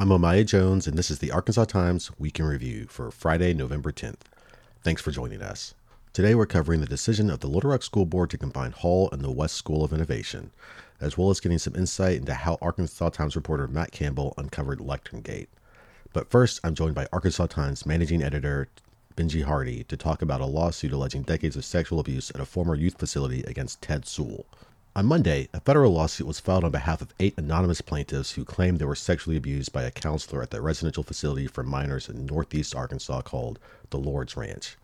I'm Omaya Jones, and this is the Arkansas Times Week in Review for Friday, November 10th. Thanks for joining us. Today we're covering the decision of the Little Rock School Board to combine Hall and the West School of Innovation, as well as getting some insight into how Arkansas Times reporter Matt Campbell uncovered Lectern Gate. But first, I'm joined by Arkansas Times managing editor Benji Hardy to talk about a lawsuit alleging decades of sexual abuse at a former youth facility against Ted Suhl. On Monday, a federal lawsuit was filed on behalf of eight anonymous plaintiffs who claimed they were sexually abused by a counselor at the residential facility for minors in northeast Arkansas called the Lord's Ranch.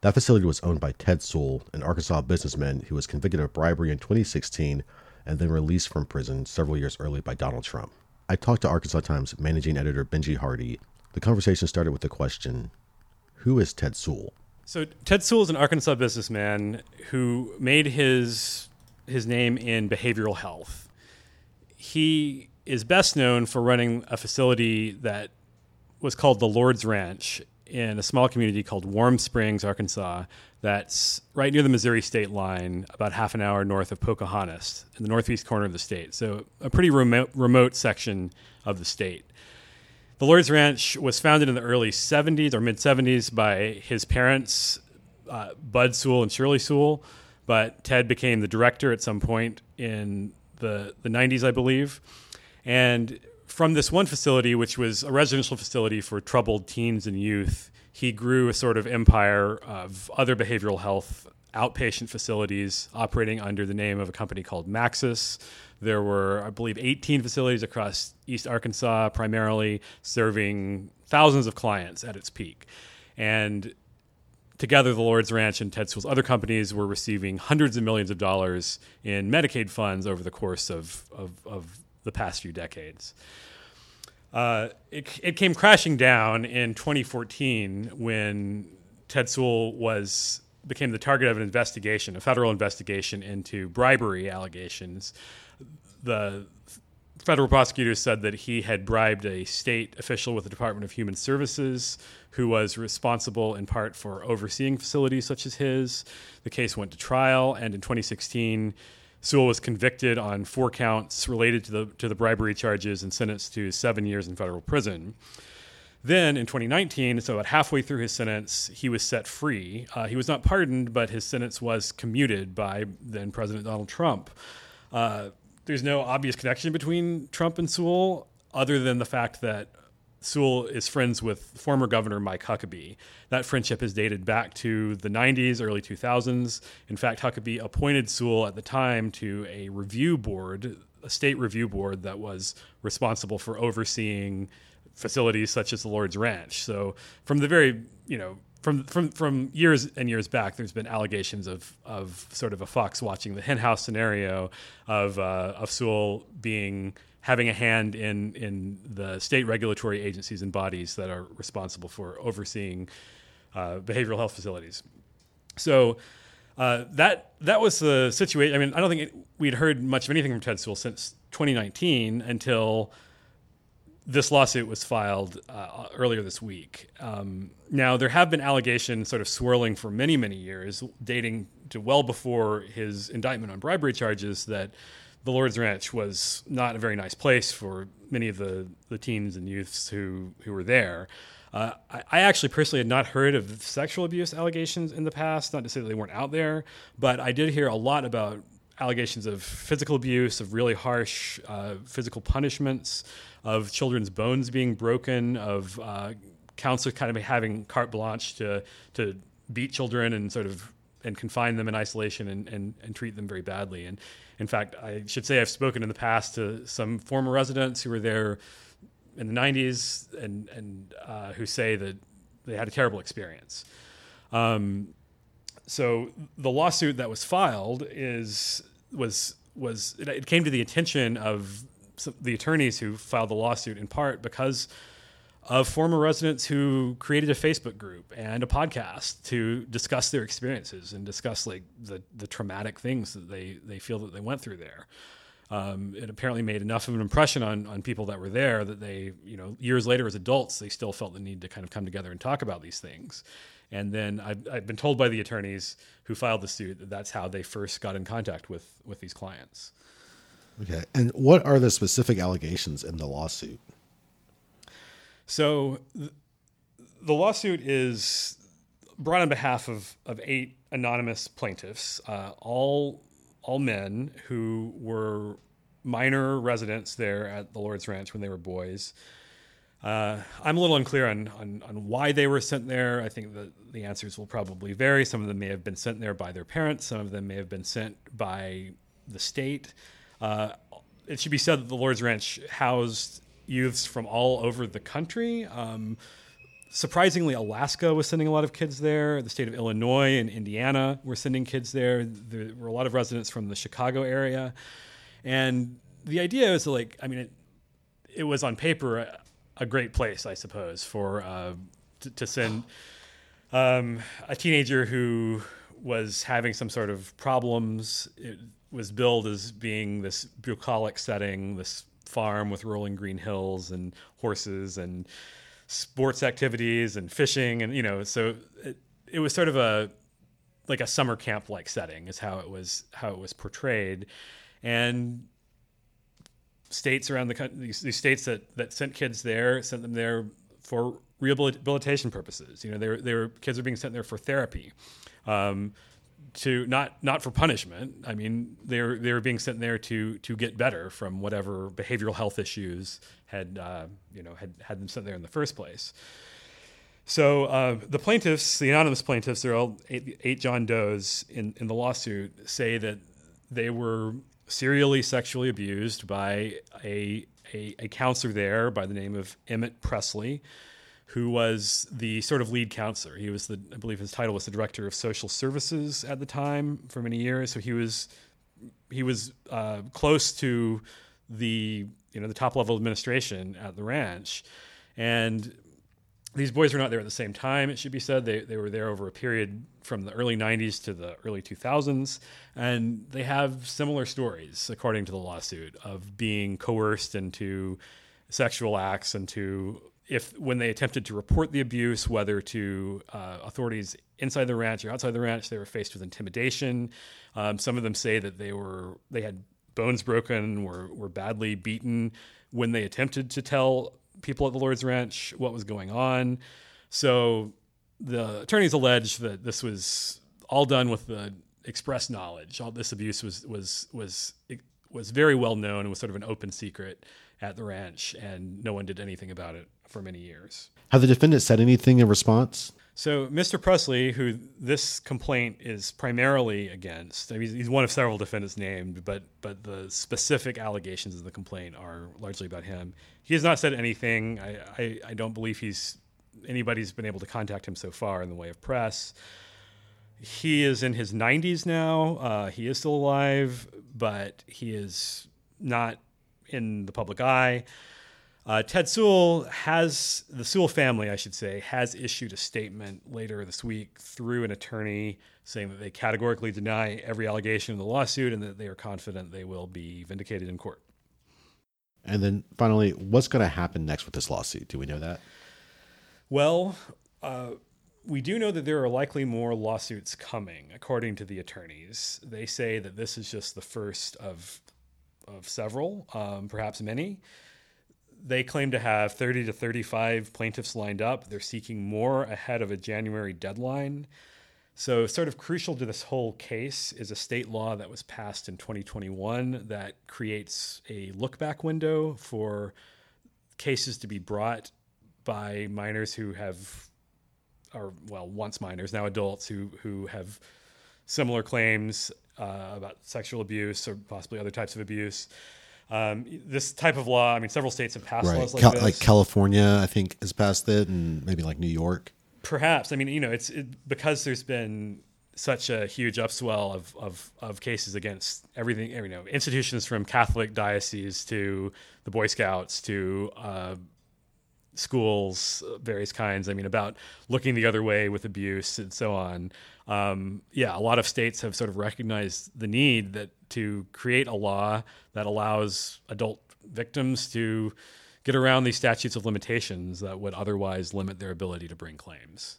That facility was owned by Ted Suhl, an Arkansas businessman who was convicted of bribery in 2016 and then released from prison several years early by Donald Trump. I talked to Arkansas Times managing editor Benji Hardy. The conversation started with the question Who is Ted Suhl? So, Ted Suhl is an Arkansas businessman who made his his name in behavioral health. He is best known for running a facility that was called the Lord's Ranch in a small community called Warm Springs, Arkansas, that's right near the Missouri state line, about half an hour north of Pocahontas, in the northeast corner of the state. So, a pretty remote, remote section of the state. The Lord's Ranch was founded in the early 70s or mid 70s by his parents, uh, Bud Suhl and Shirley Suhl but Ted became the director at some point in the, the 90s, I believe. And from this one facility, which was a residential facility for troubled teens and youth, he grew a sort of empire of other behavioral health outpatient facilities operating under the name of a company called Maxis. There were, I believe, 18 facilities across East Arkansas, primarily serving thousands of clients at its peak. And together, the Lord's Ranch and Ted Suhl's other companies were receiving hundreds of millions of dollars in Medicaid funds over the course of, of, of the past few decades. Uh, it, it came crashing down in 2014 when Ted Suhl was became the target of an investigation, a federal investigation into bribery allegations. The federal prosecutors said that he had bribed a state official with the Department of Human Services who was responsible in part for overseeing facilities such as his. The case went to trial, and in 2016, Suhl was convicted on four counts related to the to the bribery charges and sentenced to seven years in federal prison. Then in 2019, so about halfway through his sentence, he was set free. Uh, he was not pardoned, but his sentence was commuted by then President Donald Trump. Uh, there's no obvious connection between Trump and Suhl, other than the fact that Suhl is friends with former Governor Mike Huckabee. That friendship is dated back to the 90s, early 2000s. In fact, Huckabee appointed Suhl at the time to a review board, a state review board that was responsible for overseeing facilities such as the Lord's Ranch. So, from the very, you know, from from from years and years back, there's been allegations of of sort of a fox watching the henhouse scenario of uh, of Suhl being having a hand in in the state regulatory agencies and bodies that are responsible for overseeing uh, behavioral health facilities. So. Uh, that that was the situation. I mean, I don't think it, we'd heard much of anything from Ted Suhl since 2019 until this lawsuit was filed uh, earlier this week. Um, now, there have been allegations sort of swirling for many, many years, dating to well before his indictment on bribery charges, that the Lord's Ranch was not a very nice place for many of the, the teens and youths who, who were there. Uh, I, I, actually personally had not heard of sexual abuse allegations in the past, not to say that they weren't out there, but I did hear a lot about allegations of physical abuse, of really harsh uh, physical punishments, of children's bones being broken, of uh, counselors kind of having carte blanche to to beat children and sort of and confine them in isolation and, and, and treat them very badly. And in fact, I should say I've spoken in the past to some former residents who were there in the 90s and, and uh, who say that they had a terrible experience. Um, so the lawsuit that was filed is was was it, it came to the attention of the attorneys who filed the lawsuit in part because of former residents who created a Facebook group and a podcast to discuss their experiences and discuss like the, the traumatic things that they, they feel that they went through there. Um, it apparently made enough of an impression on, on people that were there that they, you know, years later as adults, they still felt the need to kind of come together and talk about these things. And then I've, I've been told by the attorneys who filed the suit that that's how they first got in contact with with these clients. Okay, and what are the specific allegations in the lawsuit? So th- the lawsuit is brought on behalf of, of eight anonymous plaintiffs, uh, all all men who were minor residents there at the Lord's Ranch when they were boys. Uh, I'm a little unclear on, on, on why they were sent there. I think that the answers will probably vary. Some of them may have been sent there by their parents. Some of them may have been sent by the state. Uh, it should be said that the Lord's Ranch housed youths from all over the country. Um, surprisingly, Alaska was sending a lot of kids there. The state of Illinois and Indiana were sending kids there. There were a lot of residents from the Chicago area, and the idea was like, I mean, it, it was on paper a, a, great place, I suppose, for uh, to, to, send um, a teenager who was having some sort of problems. It was billed as being this bucolic setting, this farm with rolling green hills and horses and sports activities and fishing and you know so it, it was sort of a like a summer camp like setting is how it was how it was portrayed. And states around the country these, these states that that sent kids there sent them there for rehabilitation purposes. You know they were, they were kids are being sent there for therapy. Um, to not not for punishment. I mean, they were they were being sent there to to get better from whatever behavioral health issues had uh, you know had had them sent there in the first place. So uh, the plaintiffs, the anonymous plaintiffs, they're all eight, eight John Does in in the lawsuit, say that they were serially sexually abused by a, a, a counselor there by the name of Emmett Presley who was the sort of lead counselor. He was the, I believe his title was the director of social services at the time for many years. So he was, he was uh, close to the, you know, the top level administration at the ranch, and these boys were not there at the same time. It should be said they they were there over a period from the early '90s to the early 2000s, and they have similar stories, according to the lawsuit, of being coerced into sexual acts and to if when they attempted to report the abuse, whether to uh, authorities inside the ranch or outside the ranch, they were faced with intimidation. Um, some of them say that they were they had bones broken, were were badly beaten when they attempted to tell people at the Lord's Ranch what was going on. So the attorneys allege that this was all done with the express knowledge. All this abuse was was was was very well known and was sort of an open secret at the ranch, and no one did anything about it for many years. Have the defendants said anything in response? So, Mr. Presley, who this complaint is primarily against, I mean, he's one of several defendants named, but but the specific allegations of the complaint are largely about him. He has not said anything. I, I, I don't believe he's anybody's been able to contact him so far in the way of press. He is in his 90s now. Uh, he is still alive, but he is not in the public eye. Uh, Ted Suhl has, the Suhl family, I should say, has issued a statement later this week through an attorney saying that they categorically deny every allegation in the lawsuit and that they are confident they will be vindicated in court. And then finally, what's going to happen next with this lawsuit? Do we know that? Well, uh, we do know that there are likely more lawsuits coming, according to the attorneys. They say that this is just the first of of several, um, perhaps many they claim to have 30 to 35 plaintiffs lined up. They're seeking more ahead of a January deadline. So, sort of crucial to this whole case is a state law that was passed in 2021 that creates a look back window for cases to be brought by minors who have, or well, once minors, now adults who, who have similar claims uh, about sexual abuse or possibly other types of abuse. Um, this type of law, I mean, several states have passed right. laws like Cal- this. Like California, I think, has passed it, and maybe like New York. Perhaps. I mean, you know, it's it, because there's been such a huge upswell of, of, of cases against everything, you know, institutions from Catholic dioceses to the Boy Scouts to uh, schools, various kinds. I mean, about looking the other way with abuse and so on. Um, yeah, a lot of states have sort of recognized the need that to create a law that allows adult victims to get around these statutes of limitations that would otherwise limit their ability to bring claims.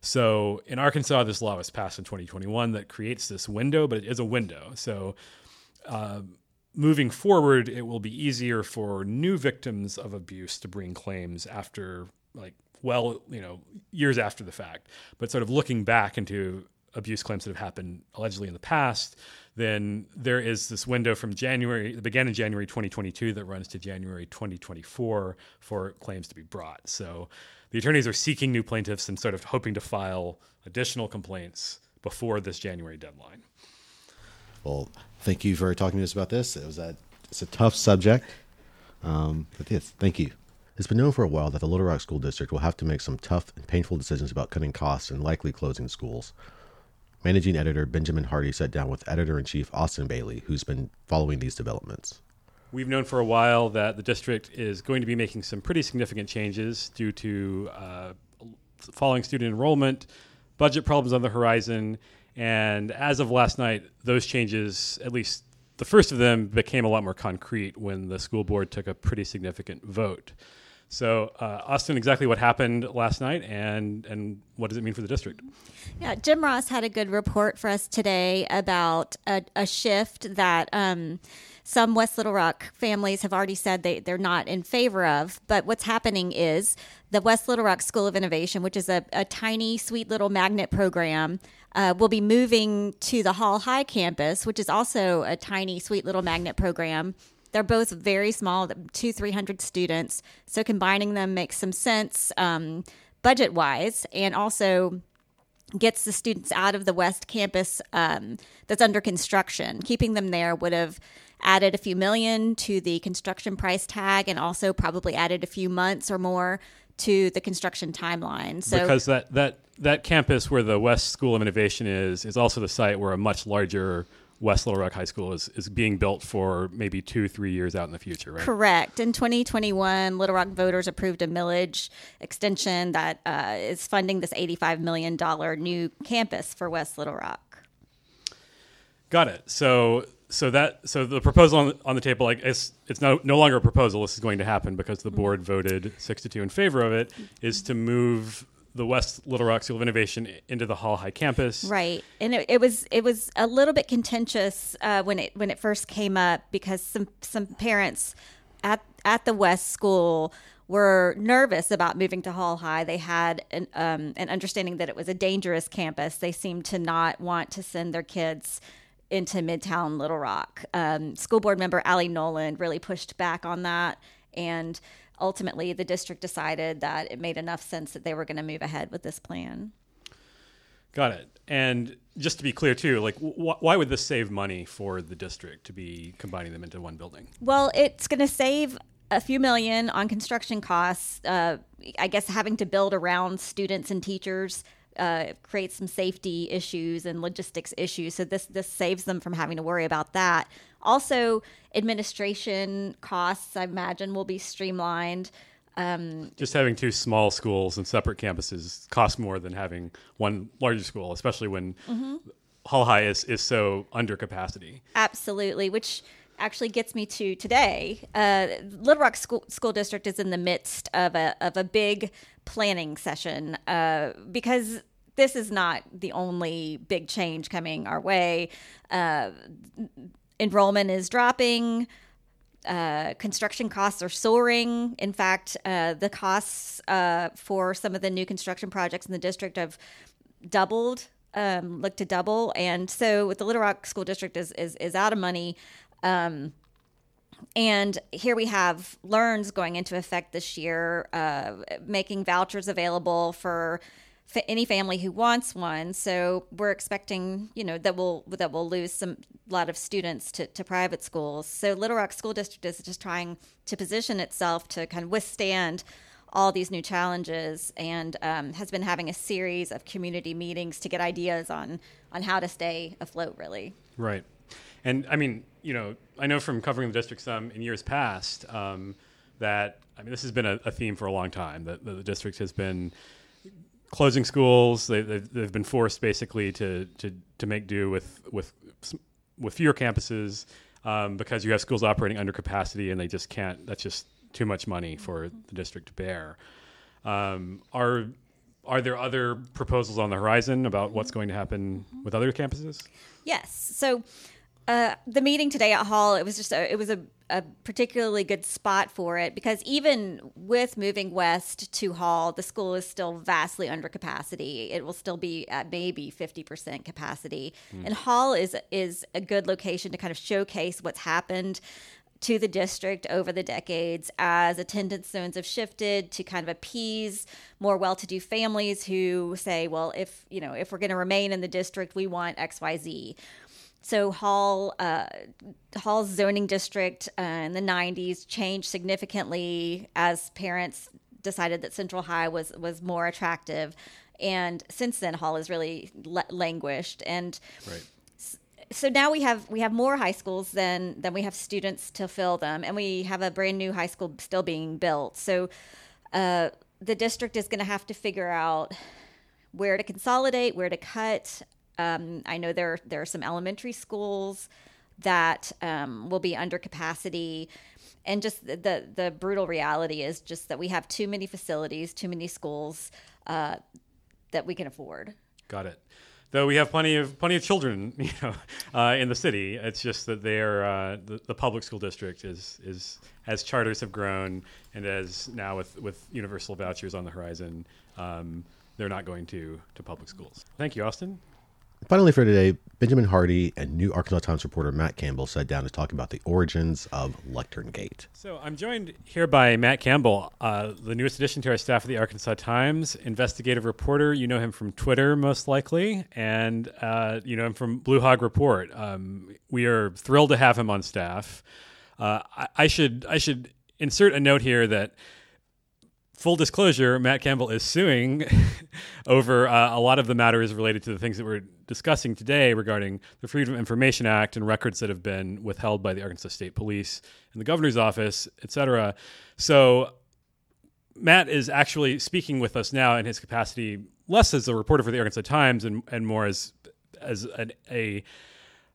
So in Arkansas, this law was passed in 2021 that creates this window, but it is a window. So uh, moving forward, it will be easier for new victims of abuse to bring claims after, like, well, you know, years after the fact. But sort of looking back into abuse claims that have happened allegedly in the past, then there is this window from January, that began in January 2022 that runs to January 2024 for claims to be brought. So the attorneys are seeking new plaintiffs and sort of hoping to file additional complaints before this January deadline. Well, thank you for talking to us about this. It was a it's a tough subject, um, but yes, thank you. It's been known for a while that the Little Rock School District will have to make some tough and painful decisions about cutting costs and likely closing schools. Managing editor Benjamin Hardy sat down with editor in chief Austin Bailey, who's been following these developments. We've known for a while that the district is going to be making some pretty significant changes due to uh, falling student enrollment, budget problems on the horizon, and as of last night, those changes, at least the first of them, became a lot more concrete when the school board took a pretty significant vote. So, uh, Austin, exactly what happened last night, and and what does it mean for the district? Yeah, Jim Ross had a good report for us today about a, a shift that um, some West Little Rock families have already said they, they're not in favor of. But what's happening is the West Little Rock School of Innovation, which is a, a tiny, sweet little magnet program, uh, will be moving to the Hall High campus, which is also a tiny, sweet little magnet program. They're both very small, two, 300 students. So combining them makes some sense um, budget wise and also gets the students out of the West campus um, that's under construction. Keeping them there would have added a few million to the construction price tag and also probably added a few months or more to the construction timeline. So because that that that campus where the West School of Innovation is is also the site where a much larger West Little Rock High School is, is being built for maybe two, three years out in the future, right? Correct. In 2021, Little Rock voters approved a millage extension that uh, is funding this $85 million new campus for West Little Rock. Got it. So so that so the proposal on, on the table like it's it's no no longer a proposal this is going to happen because the board voted 6 to 2 in favor of it is to move the West Little Rock School of Innovation into the Hall High campus. Right, and it, it was it was a little bit contentious uh, when it when it first came up because some some parents at at the West School were nervous about moving to Hall High. They had an um, an understanding that it was a dangerous campus. They seemed to not want to send their kids into Midtown Little Rock. Um, school board member Ali Noland really pushed back on that and ultimately the district decided that it made enough sense that they were going to move ahead with this plan. Got it. And just to be clear too, like wh- why would this save money for the district to be combining them into one building? Well, it's going to save a few million on construction costs. Uh, I guess having to build around students and teachers uh, creates some safety issues and logistics issues. So this this saves them from having to worry about that. Also, administration costs, I imagine, will be streamlined. Um, Just having two small schools and separate campuses costs more than having one larger school, especially when mm-hmm. Hall High is, is so under capacity. Absolutely, which actually gets me to today. Uh, Little Rock School, School District is in the midst of a, of a big planning session uh, because this is not the only big change coming our way. Uh, enrollment is dropping. Uh, construction costs are soaring. In fact, uh, the costs uh, for some of the new construction projects in the district have doubled, um, look to double. And so, with the Little Rock School District is is, is out of money. Um, and here we have LEARNs going into effect this year, uh, making vouchers available for any family who wants one. So we're expecting, you know, that we'll that we'll lose some lot of students to, to private schools. So Little Rock School District is just trying to position itself to kind of withstand all these new challenges and um, has been having a series of community meetings to get ideas on on how to stay afloat. Really, right. And I mean, you know, I know from covering the district some in years past um, that I mean this has been a, a theme for a long time that the district has been closing schools. They, they've, they've been forced basically to, to, to make do with, with, with fewer campuses um, because you have schools operating under capacity and they just can't, that's just too much money for the district to bear. Um, are, are there other proposals on the horizon about what's going to happen with other campuses? Yes. So Uh, the meeting today at Hall, it was just a, it was a, a particularly good spot for it because even with moving west to Hall, the school is still vastly under capacity. It will still be at maybe fifty percent capacity, and Hall is is a good location to kind of showcase what's happened to the district over the decades as attendance zones have shifted to kind of appease more well-to-do families who say well if you know if we're going to remain in the district we want xyz so hall uh, hall's zoning district uh, in the 90s changed significantly as parents decided that central high was was more attractive and since then hall has really languished and Right. so now we have we have more high schools than than we have students to fill them, and we have a brand new high school still being built. So uh, the district is going to have to figure out where to consolidate, where to cut. Um, I know there there are some elementary schools that um, will be under capacity, and just the, the the brutal reality is just that we have too many facilities, too many schools uh, that we can afford. Got it. Though we have plenty of plenty of children, you know, uh, in the city. It's just that they're uh, the, the public school district is is as charters have grown and as now with with universal vouchers on the horizon, um, they're not going to to public schools. Thank you, Austin. Finally, for today, Benjamin Hardy and New Arkansas Times reporter Matt Campbell sat down to talk about the origins of Lectern Gate. So I'm joined here by Matt Campbell, uh, the newest addition to our staff at the Arkansas Times, investigative reporter. You know him from Twitter, most likely, and uh, you know him from Blue Hog Report. Um, we are thrilled to have him on staff. Uh, I, I should I should insert a note here that full disclosure, Matt Campbell is suing over uh, a lot of the matters related to the things that we're discussing today regarding the Freedom of Information Act and records that have been withheld by the Arkansas State Police and the governor's office, et cetera. So Matt is actually speaking with us now in his capacity less as a reporter for the Arkansas Times and, and more as as an, a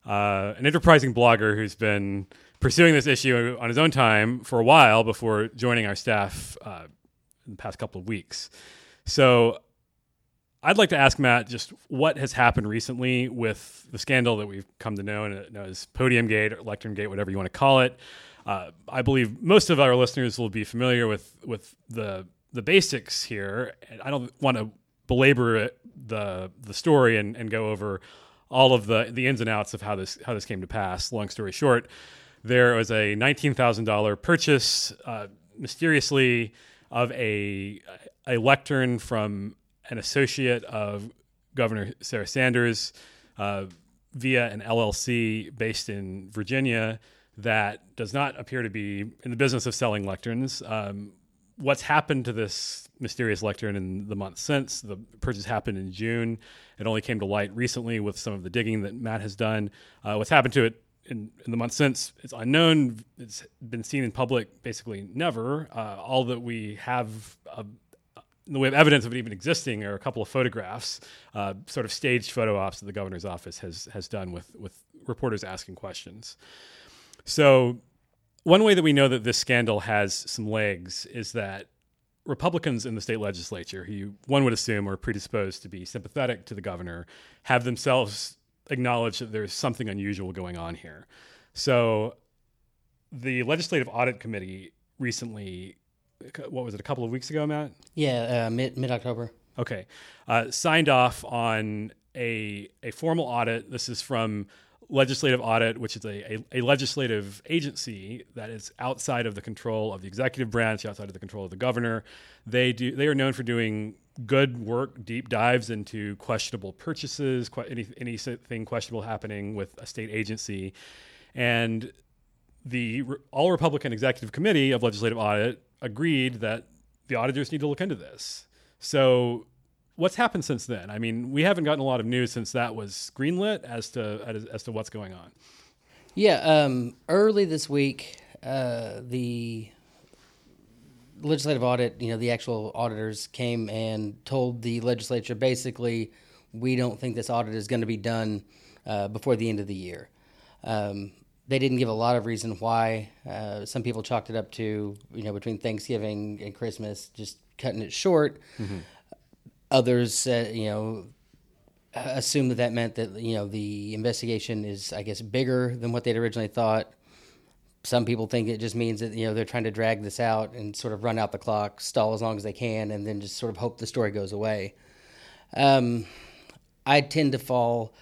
uh, an enterprising blogger who's been pursuing this issue on his own time for a while before joining our staff uh, in the past couple of weeks. So I'd like to ask Matt just what has happened recently with the scandal that we've come to know, and know as Podium Gate or Lectern Gate, whatever you want to call it. Uh, I believe most of our listeners will be familiar with with the the basics here. And I don't want to belabor it, the the story and, and go over all of the the ins and outs of how this how this came to pass. Long story short, there was a nineteen thousand dollar purchase uh, mysteriously of a a lectern from an associate of Governor Sarah Sanders uh, via an LLC based in Virginia that does not appear to be in the business of selling lecterns. Um, what's happened to this mysterious lectern in the months since the purchase happened in June? It only came to light recently with some of the digging that Matt has done. Uh, what's happened to it in, in, the months since it's unknown. It's been seen in public basically never. Uh, all that we have uh, in have evidence of it even existing are a couple of photographs, uh, sort of staged photo ops that the governor's office has has done with with reporters asking questions. So, one way that we know that this scandal has some legs is that Republicans in the state legislature, who one would assume are predisposed to be sympathetic to the governor, have themselves acknowledged that there's something unusual going on here. So, the Legislative Audit Committee recently, what was it, a couple of weeks ago, Matt? Yeah, uh, mid mid October. Okay, uh, signed off on a a formal audit. This is from legislative audit, which is a, a, a, legislative agency that is outside of the control of the executive branch, outside of the control of the governor. They do they are known for doing good work, deep dives into questionable purchases, que- any, anything questionable happening with a state agency, and the all Republican executive committee of legislative audit agreed that the auditors need to look into this. So what's happened since then? I mean, we haven't gotten a lot of news since that was greenlit as to as, as to what's going on. Yeah, um, early this week, uh, the legislative audit, you know, the actual auditors came and told the legislature basically, we don't think this audit is going to be done uh, before the end of the year. Um, they didn't give a lot of reason why. Uh, some people chalked it up to, you know, between Thanksgiving and Christmas, just cutting it short. Mm-hmm others said, you know, assume that that meant that you know the investigation is, I guess, bigger than what they'd originally thought. Some people think it just means that you know they're trying to drag this out and sort of run out the clock, stall as long as they can, and then just sort of hope the story goes away. Um, I tend to fall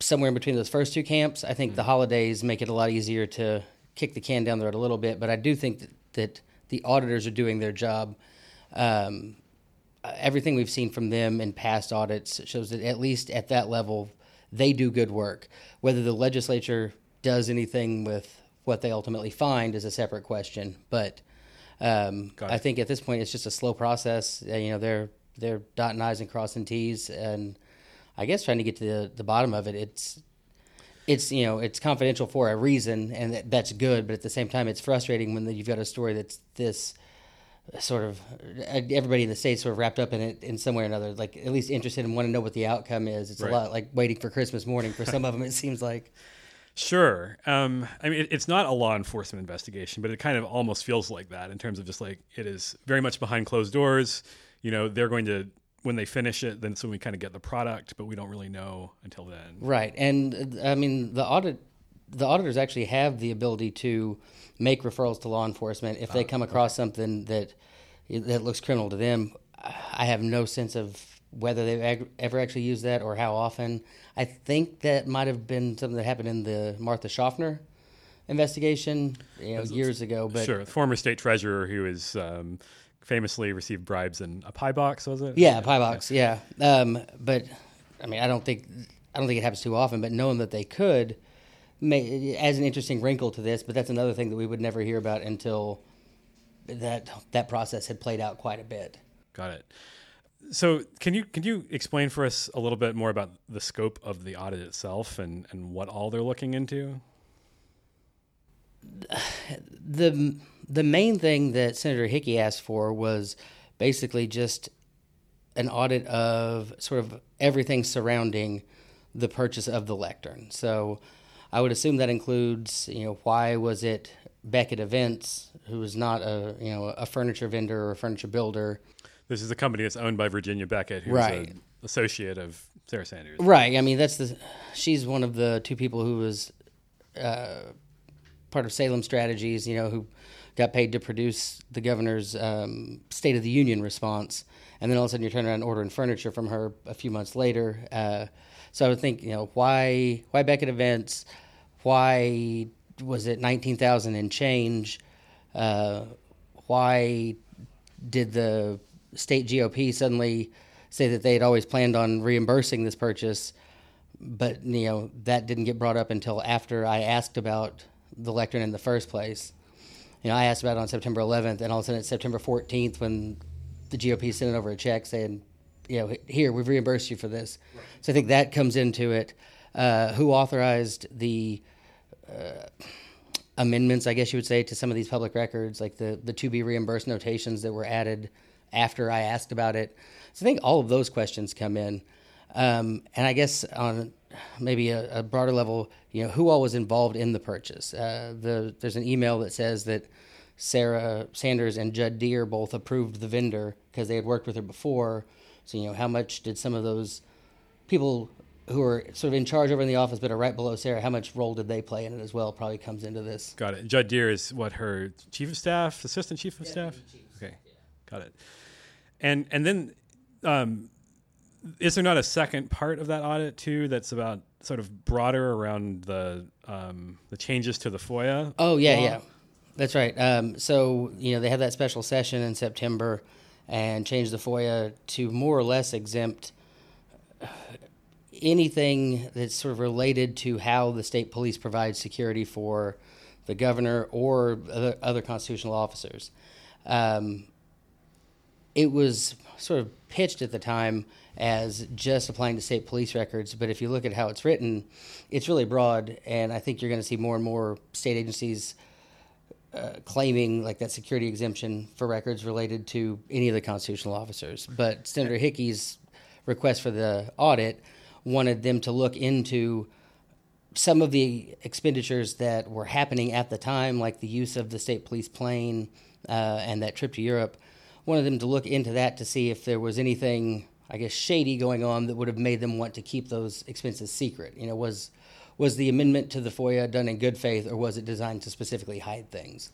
somewhere in between those first two camps. I think the holidays make it a lot easier to kick the can down the road a little bit, but I do think that, that the auditors are doing their job. Um, everything we've seen from them in past audits shows that at least at that level, they do good work. Whether the legislature does anything with what they ultimately find is a separate question, but. Um, I think at this point it's just a slow process. Uh, you know, they're they're dotting i's and crossing t's, and I guess trying to get to the, the bottom of it. It's it's you know it's confidential for a reason, and that, that's good. But at the same time, it's frustrating when you've got a story that's this sort of everybody in the state sort of wrapped up in it in some way or another. Like at least interested and want to know what the outcome is. It's right. a lot like waiting for Christmas morning for some of them. It seems like. Sure. Um, I mean, it, it's not a law enforcement investigation, but it kind of almost feels like that in terms of just like it is very much behind closed doors. You know, they're going to when they finish it, then so we kind of get the product, but we don't really know until then. Right, and I mean the audit, the auditors actually have the ability to make referrals to law enforcement if they ah, come across okay. something that that looks criminal to them. I have no sense of whether they've ever actually used that or how often. I think that might have been something that happened in the Martha Shoffner investigation, you know, years ago. But sure, former state treasurer who is. Um, famously received bribes in a pie box, was it? Yeah, a pie box. Yeah, yeah. Um, but I mean, I don't think I don't think it happens too often. But knowing that they could, may, as an interesting wrinkle to this. But that's another thing that we would never hear about until that that process had played out quite a bit. Got it. So can you can you explain for us a little bit more about the scope of the audit itself and and what all they're looking into? The the main thing that Senator Hickey asked for was basically just an audit of sort of everything surrounding the purchase of the lectern. So I would assume that includes, you know, why was it Beckett Events, who is not a, you know, a furniture vendor or a furniture builder. This is a company that's owned by Virginia Beckett, who's right. an associate of Sarah Sanders. Right. I mean, that's the she's one of the two people who was uh, part of Salem Strategies, you know, who got paid to produce the governor's um, State of the Union response, and then all of a sudden you're turning around ordering furniture from her a few months later. Uh, so I would think, you know, why why Beckett Events? Why was it nineteen thousand and change? Uh, why did the state GOP suddenly say that they had always planned on reimbursing this purchase? But you know that didn't get brought up until after I asked about the lectern in the first place you know, I asked about it on September 11th, and all of a sudden it's September 14th when the GOP sent over a check saying, you know, here we've reimbursed you for this. Right. So I think that comes into it. Uh, who authorized the uh, amendments, I guess you would say, to some of these public records, like the the to be reimbursed notations that were added after I asked about it. So I think all of those questions come in, um, and I guess on maybe a, a, broader level, you know, who all was involved in the purchase. Uh, the, there's an email that says that Sarah Sanders and Judd Deere both approved the vendor because they had worked with her before. So, you know, how much did some of those people who are sort of in charge over in the office but are right below Sarah, how much role did they play in it as well? Probably comes into this. Got it. Judd Deere is what her chief of staff, assistant chief of yeah, staff. Okay, yeah. got it. And and then um, is there not a second part of that audit too that's about sort of broader around the um, the changes to the FOIA? Oh yeah, law? yeah, that's right. Um, so you know they had that special session in September and changed the FOIA to more or less exempt anything that's sort of related to how the state police provide security for the governor or other, other constitutional officers. Um, it was sort of pitched at the time as just applying to state police records. But if you look at how it's written, it's really broad, and I think you're going to see more and more state agencies uh, claiming like that security exemption for records related to any of the constitutional officers. But Senator Hickey's request for the audit wanted them to look into some of the expenditures that were happening at the time, like the use of the state police plane uh, and that trip to Europe. Wanted them to look into that to see if there was anything I guess, shady going on that would have made them want to keep those expenses secret? You know, was was the amendment to the FOIA done in good faith, or was it designed to specifically hide things?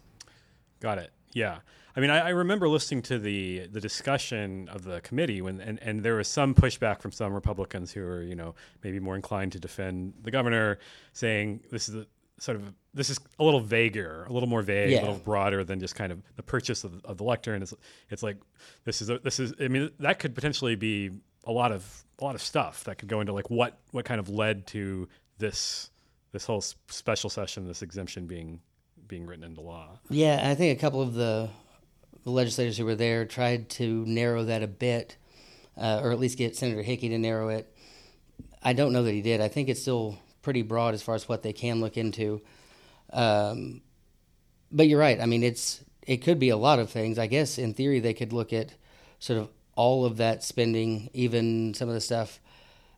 Got it. Yeah. I mean, I, I, remember listening to the the discussion of the committee when, and, and there was some pushback from some Republicans who were, you know, maybe more inclined to defend the governor, saying this is sort of this is a little vaguer, a little more vague, yeah. a little broader than just kind of the purchase of, of the lectern. It's it's like this is a, this is. I mean, that could potentially be a lot of a lot of stuff that could go into like what what kind of led to this this whole special session, this exemption being being written into law. Yeah, I think a couple of the the legislators who were there tried to narrow that a bit, uh, or at least get Senator Hickey to narrow it. I don't know that he did. I think it's still pretty broad as far as what they can look into. Um, but you're right. I mean, it's it could be a lot of things. I guess in theory they could look at sort of all of that spending, even some of the stuff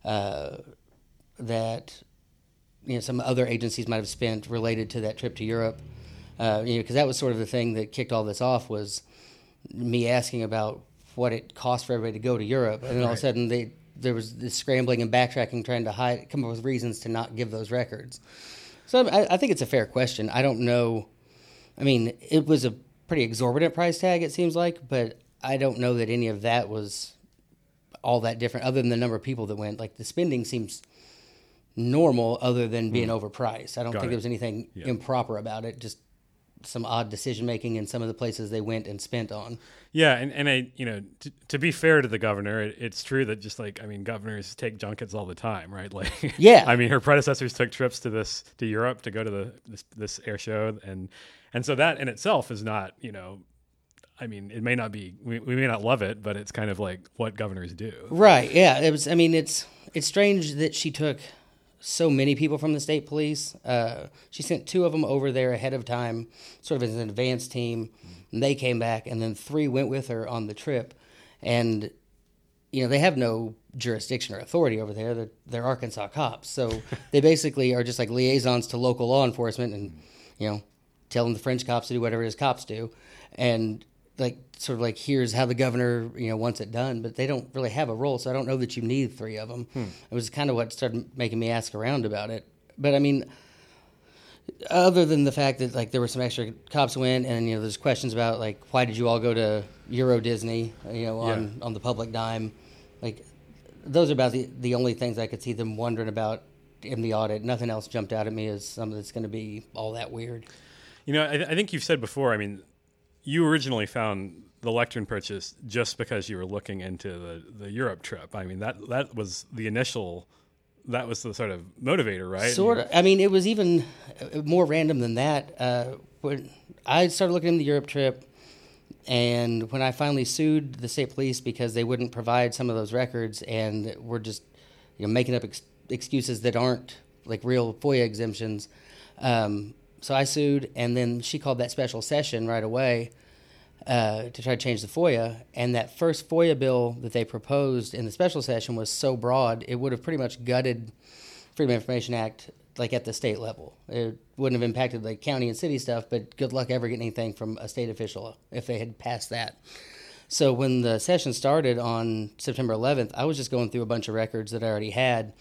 uh, that you know some other agencies might have spent related to that trip to Europe. Uh, you know, because that was sort of the thing that kicked all this off was me asking about what it cost for everybody to go to Europe, and then all of a sudden they there was this scrambling and backtracking, trying to hide, come up with reasons to not give those records. So I, I think it's a fair question. I don't know. I mean, it was a pretty exorbitant price tag, it seems like, but I don't know that any of that was all that different, other than the number of people that went. Like the spending seems normal, other than being mm. overpriced. I don't Got think it. there was anything yeah. improper about it. Just some odd decision making in some of the places they went and spent on. Yeah, and, and I, you know, t- to be fair to the governor, it, it's true that just like I mean, governors take junkets all the time, right? Like, yeah, I mean, her predecessors took trips to this to Europe to go to the this, this air show, and and so that in itself is not, you know, I mean, it may not be we, we may not love it, but it's kind of like what governors do, right? Yeah, it was. I mean, it's it's strange that she took so many people from the state police. Uh, she sent two of them over there ahead of time, sort of as an advance team. And they came back, and then three went with her on the trip. And, you know, they have no jurisdiction or authority over there. They're, they're Arkansas cops. So they basically are just like liaisons to local law enforcement and, you know, telling the French cops to do whatever his cops do. And like sort of like here's how the governor you know wants it done, but they don't really have a role, so I don't know that you need three of them. Hmm. It was kind of what started making me ask around about it. But I mean, other than the fact that like there were some extra cops went, and you know there's questions about like why did you all go to Euro Disney, you know, on yeah. on the public dime, like those are about the the only things I could see them wondering about in the audit. Nothing else jumped out at me as something that's going to be all that weird. You know, I, I think you've said before. I mean, you originally found the lectern purchase just because you were looking into the, the Europe trip. I mean that that was the initial that was the sort of motivator, right? Sort of. I mean, it was even more random than that. Uh, when I started looking into the Europe trip, and when I finally sued the state police because they wouldn't provide some of those records and were just you know making up ex- excuses that aren't like real FOIA exemptions. Um, so I sued, and then she called that special session right away uh, to try to change the FOIA. And that first FOIA bill that they proposed in the special session was so broad, it would have pretty much gutted Freedom of Information Act like at the state level. It wouldn't have impacted like county and city stuff, but good luck ever getting anything from a state official if they had passed that. So when the session started on September 11th, I was just going through a bunch of records that I already had,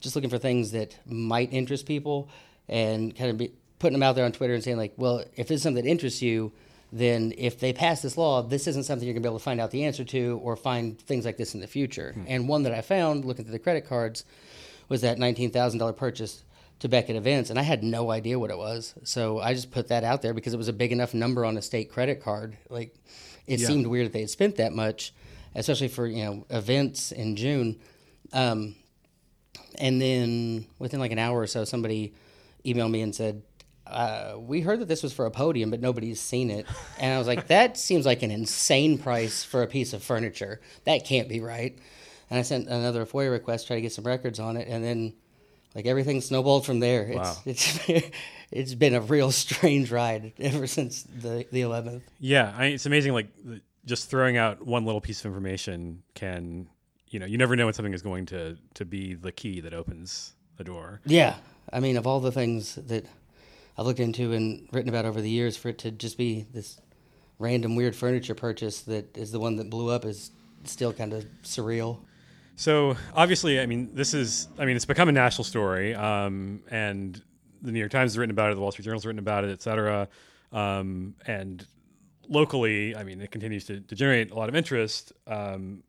just looking for things that might interest people and kind of be, putting them out there on Twitter and saying like, well, if it's something that interests you, then if they pass this law, this isn't something you're going to be able to find out the answer to or find things like this in the future. Hmm. And one that I found looking through the credit cards was that $19,000 purchase to Beckett Events, and I had no idea what it was. So I just put that out there because it was a big enough number on a state credit card. Like it yeah. seemed weird that they had spent that much, especially for you know events in June. Um, and then within like an hour or so, somebody emailed me and said, uh, we heard that this was for a podium, but nobody's seen it. And I was like, that seems like an insane price for a piece of furniture. That can't be right. And I sent another FOIA request, try to get some records on it, and then like everything snowballed from there. Wow. It's it's it's been a real strange ride ever since the the 11th. Yeah, I, it's amazing. Like just throwing out one little piece of information can, you know, you never know when something is going to to be the key that opens the door. Yeah, I mean, of all the things that I've looked into and written about over the years for it to just be this random weird furniture purchase that is the one that blew up is still kind of surreal. So obviously, I mean, this is, I mean, it's become a national story, um, and the New York Times has written about it, the Wall Street Journal has written about it, et cetera. Um, and locally, I mean, it continues to, to generate a lot of interest. Um,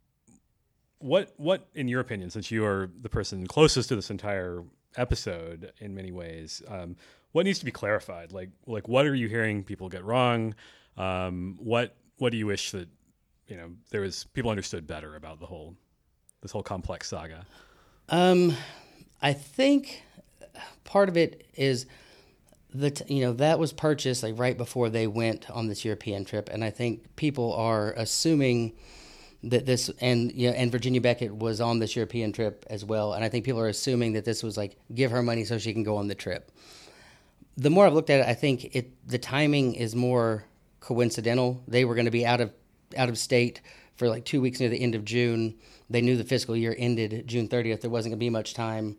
what, what, in your opinion, since you are the person closest to this entire episode in many ways, um, what needs to be clarified? Like, like, what are you hearing people get wrong? Um, what, what do you wish that you know there was people understood better about the whole this whole complex saga? Um, I think part of it is that you know that was purchased like right before they went on this European trip, and I think people are assuming that this and you know, and Virginia Beckett was on this European trip as well, and I think people are assuming that this was like give her money so she can go on the trip. The more I've looked at it, I think it the timing is more coincidental. They were going to be out of out of state for like two weeks near the end of June. They knew the fiscal year ended June 30th. There wasn't going to be much time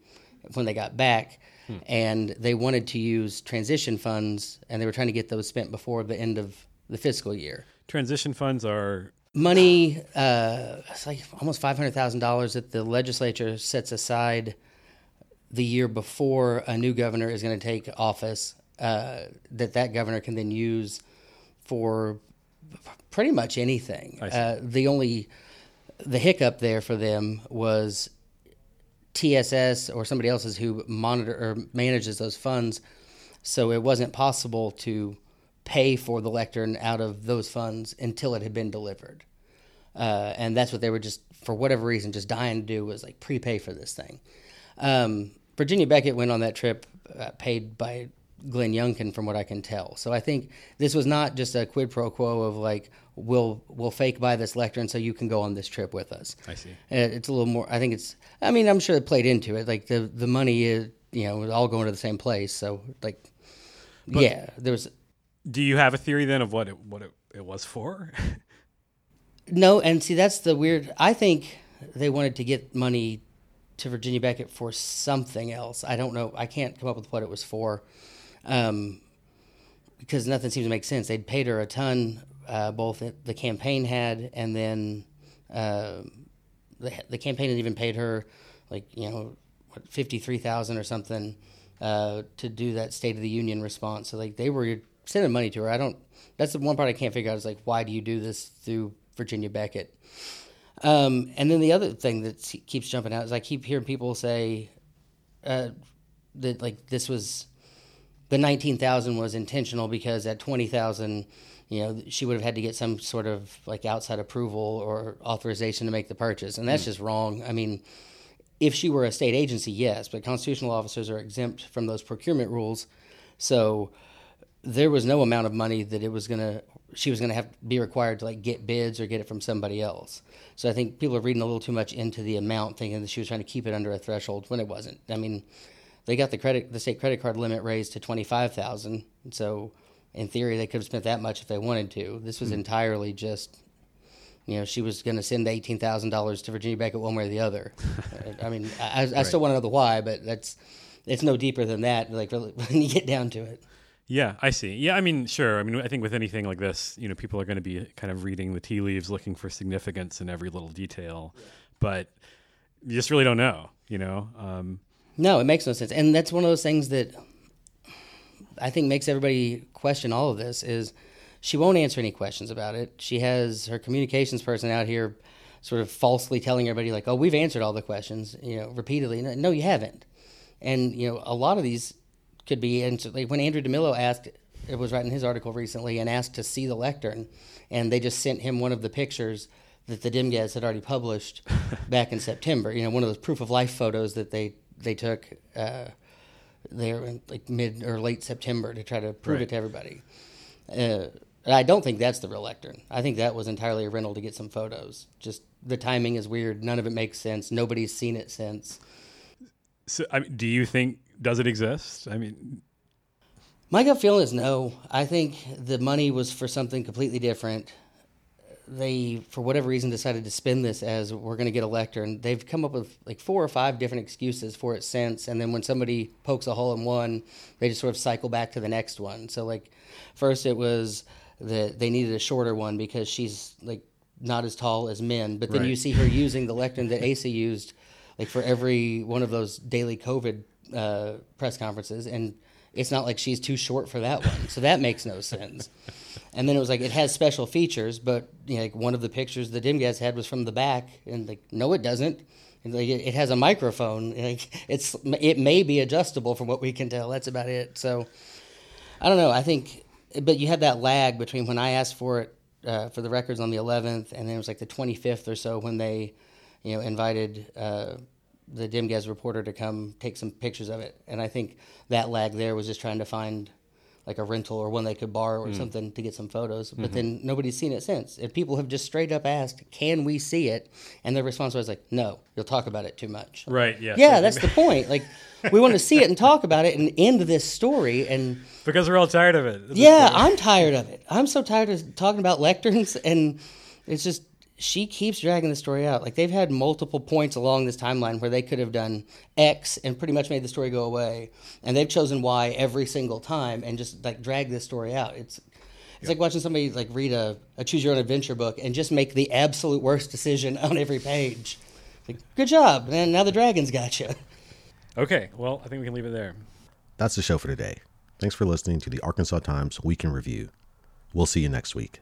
when they got back. Hmm. And they wanted to use transition funds, and they were trying to get those spent before the end of the fiscal year. Transition funds are money. Uh, it's like almost five hundred thousand dollars that the legislature sets aside the year before a new governor is going to take office. Uh, that that governor can then use for pretty much anything. Uh, the only the hiccup there for them was TSS or somebody else's who monitor or manages those funds. So it wasn't possible to pay for the lectern out of those funds until it had been delivered. Uh, and that's what they were just, for whatever reason, just dying to do was like prepay for this thing. Um, Virginia Beckett went on that trip uh, paid by Glenn Youngkin, from what I can tell. So I think this was not just a quid pro quo of like we'll we'll fake buy this lectern so you can go on this trip with us. I see. Uh, it's a little more. I think it's. I mean, I'm sure it played into it. Like the the money is you know all going to the same place. So like, but yeah, there was. Do you have a theory then of what it what it, it was for? no, and see that's the weird. I think they wanted to get money to Virginia Beckett for something else. I don't know. I can't come up with what it was for um, because nothing seems to make sense. They'd paid her a ton, uh, both the campaign had, and then uh, the, the campaign had even paid her like you know what fifty three thousand or something uh, to do that State of the Union response. So like they were sending money to her. I don't. That's the one part I can't figure out is like why do you do this through Virginia Beckett? Um, and then the other thing that keeps jumping out is I keep hearing people say uh, that like this was the 19,000 was intentional because at 20,000 you know she would have had to get some sort of like outside approval or authorization to make the purchase. And that's mm. just wrong. I mean if she were a state agency yes but constitutional officers are exempt from those procurement rules. So there was no amount of money that it was going to she was going to have to be required to like get bids or get it from somebody else so i think people are reading a little too much into the amount thinking that she was trying to keep it under a threshold when it wasn't i mean they got the credit the state credit card limit raised to twenty five thousand. So in theory, they could have spent that much if they wanted to. This was mm entirely just. You know, she was going to send eighteen thousand dollars to Virginia Beckett one way or the other. I mean, I, I right. still want to know the why, but that's it's no deeper than that. Like really, when you get down to it. Yeah, I see. Yeah, I mean, sure. I mean, I think with anything like this, you know, people are going to be kind of reading the tea leaves, looking for significance in every little detail, yeah. but you just really don't know. You know, um, no, it makes no sense, and that's one of those things that I think makes everybody question all of this. Is she won't answer any questions about it? She has her communications person out here, sort of falsely telling everybody like, "Oh, we've answered all the questions," you know, repeatedly. No, you haven't. And you know, a lot of these could be. Like when Andrew DeMillo asked, it was writing his article recently, and asked to see the lectern, and they just sent him one of the pictures that the Dem-Gaz had already published back in September. You know, one of those proof of life photos that they they took uh, there in like mid or late September to try to prove right. it to everybody. Uh, I don't think that's the real lectern. I think that was entirely a rental to get some photos. Just the timing is weird. None of it makes sense. Nobody's seen it since. So, I mean, do you think does it exist? I mean, my gut feeling is no. I think the money was for something completely different they, for whatever reason, decided to spin this as we're going to get a lectern. They've come up with like four or five different excuses for it since. And then when somebody pokes a hole in one, they just sort of cycle back to the next one. So, like, first it was that they needed a shorter one because she's like not as tall as men. But then Right. you see her using the lectern that Asa used, like for every one of those daily COVID uh, press conferences, and it's not like she's too short for that one. So that makes no sense. And then it was like it has special features, but you know, like one of the pictures the Dem-Gaz had was from the back, and like no, it doesn't. And like it, it has a microphone. Like it's it may be adjustable from what we can tell. That's about it. So I don't know. I think, but you had that lag between when I asked for it uh, for the records on the 11th, and then it was like the 25th or so when they, you know, invited uh, the Dem-Gaz reporter to come take some pictures of it. And I think that lag there was just trying to find like a rental or one they could borrow or hmm. something to get some photos. But mm-hmm. then nobody's seen it since. And people have just straight up asked, "Can we see it?" And their response was like, "No, you'll talk about it too much." Right. Yeah. Yeah, that's the point. Like, we want to see it and talk about it and end this story. And because we're all tired of it. yeah. I'm tired of it. I'm so tired of talking about lecterns, and it's just she keeps dragging the story out. Like they've had multiple points along this timeline where they could have done X and pretty much made the story go away, and they've chosen Y every single time and just like drag this story out. It's it's like watching somebody like read a, a choose your own adventure book and just make the absolute worst decision on every page. Like, good job, and now the dragon's got you. Okay. Well, I think we can leave it there. That's the show for today. Thanks for listening to the Arkansas Times Week in Review. We'll see you next week.